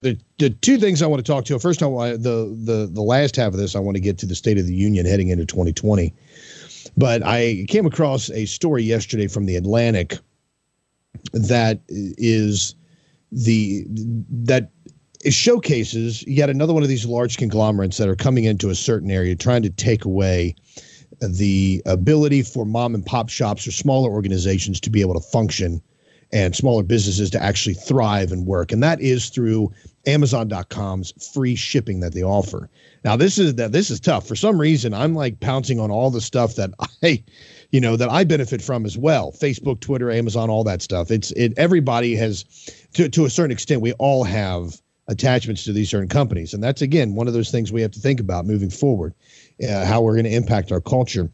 the, the two things I want to talk to. First, I want the the the last half of this. I want to get to the State of the Union heading into 2020. But I came across a story yesterday from the Atlantic that is the that showcases yet another one of these large conglomerates that are coming into a certain area trying to take away the ability for mom and pop shops or smaller organizations to be able to function and smaller businesses to actually thrive and work. And that is through Amazon.com's free shipping that they offer. Now this is that this is tough. For some reason, I'm like pouncing on all the stuff that I, you know, that I benefit from as well. Facebook, Twitter, Amazon, all that stuff. It's it everybody has to to a certain extent, we all have attachments to these certain companies. And that's again one of those things we have to think about moving forward, uh, how we're going to impact our culture.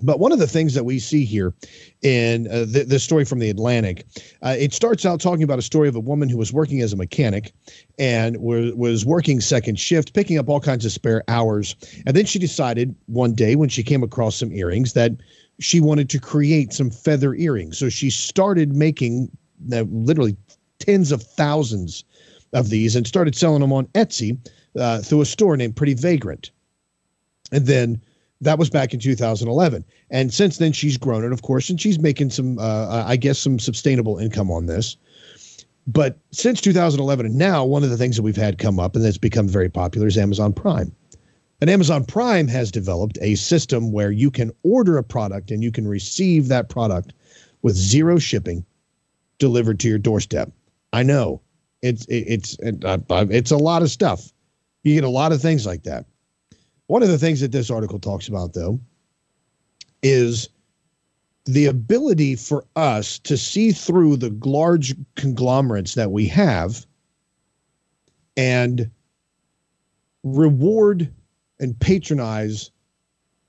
But one of the things that we see here in uh, the, the story from the Atlantic, uh, it starts out talking about a story of a woman who was working as a mechanic and was, was working second shift, picking up all kinds of spare hours. And then she decided one day when she came across some earrings that she wanted to create some feather earrings. So she started making uh, literally tens of thousands of these and started selling them on Etsy uh, through a store named Pretty Vagrant. And then that was back in 2011 and since then she's grown it of course and she's making some uh, i guess some sustainable income on this. But since 2011 and now one of the things that we've had come up and that's become very popular is amazon prime. And amazon prime has developed a system where you can order a product and you can receive that product with zero shipping delivered to your doorstep. I know. It's it's uh, it's a lot of stuff. You get a lot of things like that one of the things that this article talks about, though, is the ability for us to see through the large conglomerates that we have and reward and patronize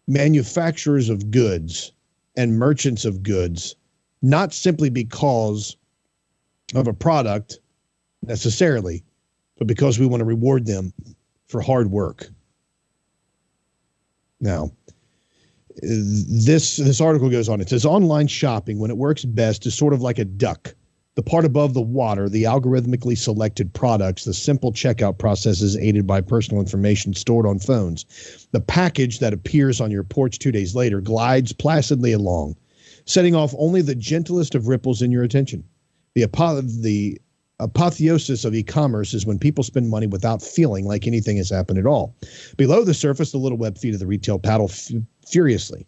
manufacturers of goods and merchants of goods, not simply because of a product necessarily, but because we want to reward them for hard work. Now, this this article goes on. It says online shopping when it works best is sort of like a duck. The part above the water, the algorithmically selected products, the simple checkout processes aided by personal information stored on phones. The package that appears on your porch two days later glides placidly along, setting off only the gentlest of ripples in your attention. The, the apotheosis of e-commerce is when people spend money without feeling like anything has happened at all. Below the surface, the little web feet of the retail paddle f- furiously.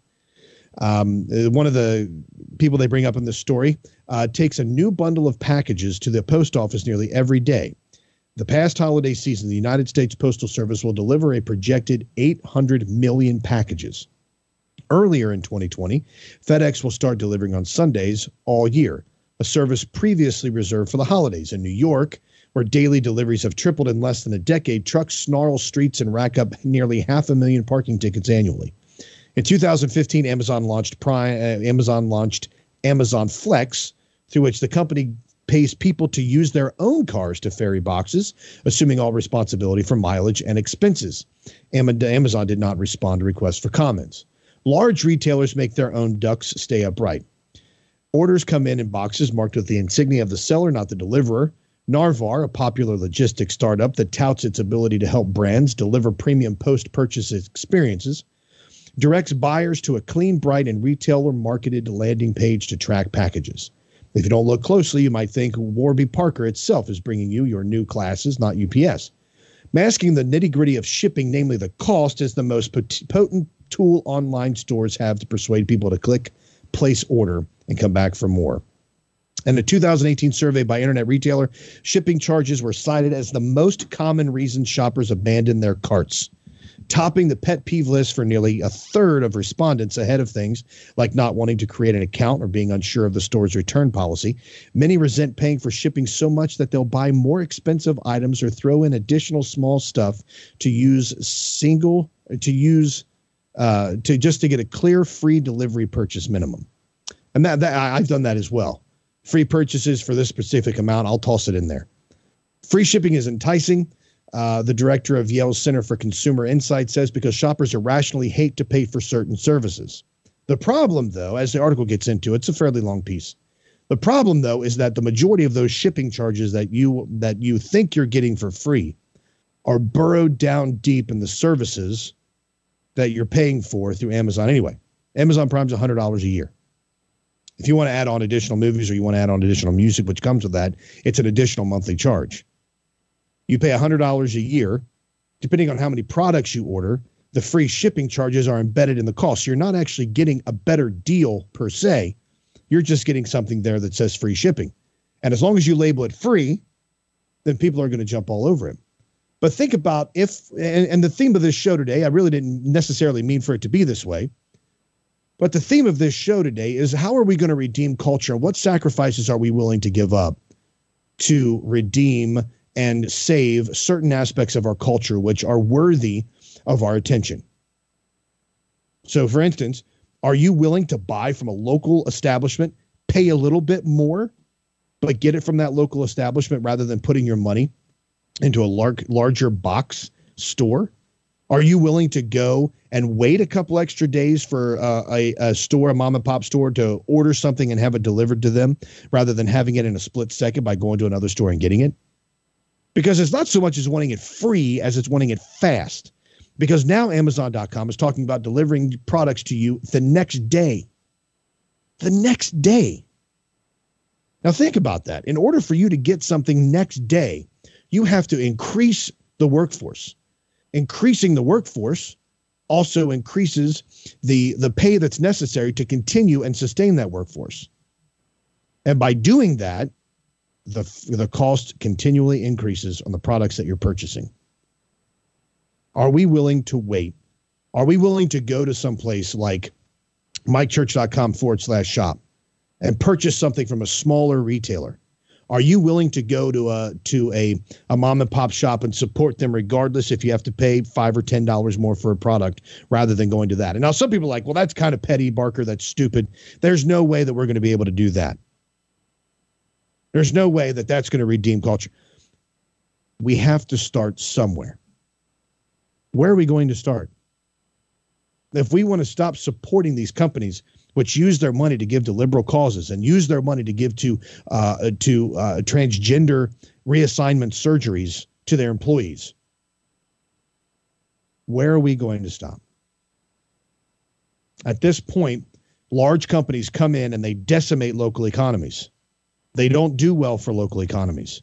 Um, uh, one of the people they bring up in this story uh, takes a new bundle of packages to the post office nearly every day. The past holiday season, the United States Postal Service will deliver a projected 800 million packages. Earlier in 2020, FedEx will start delivering on Sundays all year a service previously reserved for the holidays. In New York, where daily deliveries have tripled in less than a decade, trucks snarl streets and rack up nearly half a million parking tickets annually. In 2015, Amazon launched Prime, uh, Amazon launched Amazon Flex, through which the company pays people to use their own cars to ferry boxes, assuming all responsibility for mileage and expenses. Amazon did not respond to requests for comments. Large retailers make their own ducks stay upright. Orders come in in boxes marked with the insignia of the seller, not the deliverer. Narvar, a popular logistics startup that touts its ability to help brands deliver premium post purchase experiences, directs buyers to a clean, bright, and retailer marketed landing page to track packages. If you don't look closely, you might think Warby Parker itself is bringing you your new classes, not UPS. Masking the nitty gritty of shipping, namely the cost, is the most potent tool online stores have to persuade people to click, place order, and come back for more. In a 2018 survey by Internet Retailer, shipping charges were cited as the most common reason shoppers abandon their carts, topping the pet peeve list for nearly a third of respondents ahead of things like not wanting to create an account or being unsure of the store's return policy. Many resent paying for shipping so much that they'll buy more expensive items or throw in additional small stuff to use single to use uh, to just to get a clear free delivery purchase minimum. And that, that I've done that as well. Free purchases for this specific amount, I'll toss it in there. Free shipping is enticing. Uh, the director of Yale's Center for Consumer Insight says because shoppers irrationally hate to pay for certain services. The problem, though, as the article gets into, it's a fairly long piece. The problem though is that the majority of those shipping charges that you that you think you're getting for free are burrowed down deep in the services that you're paying for through Amazon anyway. Amazon Prime's $100 a year. If you want to add on additional movies or you want to add on additional music, which comes with that, it's an additional monthly charge. You pay $100 a year. Depending on how many products you order, the free shipping charges are embedded in the cost. You're not actually getting a better deal per se. You're just getting something there that says free shipping. And as long as you label it free, then people are going to jump all over it. But think about if, and, and the theme of this show today, I really didn't necessarily mean for it to be this way. But the theme of this show today is how are we going to redeem culture? What sacrifices are we willing to give up to redeem and save certain aspects of our culture which are worthy of our attention? So, for instance, are you willing to buy from a local establishment, pay a little bit more, but get it from that local establishment rather than putting your money into a lar- larger box store? Are you willing to go and wait a couple extra days for uh, a, a store, a mom and pop store, to order something and have it delivered to them rather than having it in a split second by going to another store and getting it? Because it's not so much as wanting it free as it's wanting it fast. Because now Amazon.com is talking about delivering products to you the next day. The next day. Now, think about that. In order for you to get something next day, you have to increase the workforce increasing the workforce also increases the the pay that's necessary to continue and sustain that workforce. And by doing that, the the cost continually increases on the products that you're purchasing. Are we willing to wait? Are we willing to go to some place like mikechurch.com forward slash shop and purchase something from a smaller retailer are you willing to go to a to a, a mom and pop shop and support them regardless if you have to pay five or ten dollars more for a product rather than going to that? And now some people are like, well, that's kind of petty, Barker. That's stupid. There's no way that we're going to be able to do that. There's no way that that's going to redeem culture. We have to start somewhere. Where are we going to start? If we want to stop supporting these companies which use their money to give to liberal causes and use their money to give to uh, to uh, transgender reassignment surgeries to their employees. Where are we going to stop? At this point, large companies come in and they decimate local economies. They don't do well for local economies.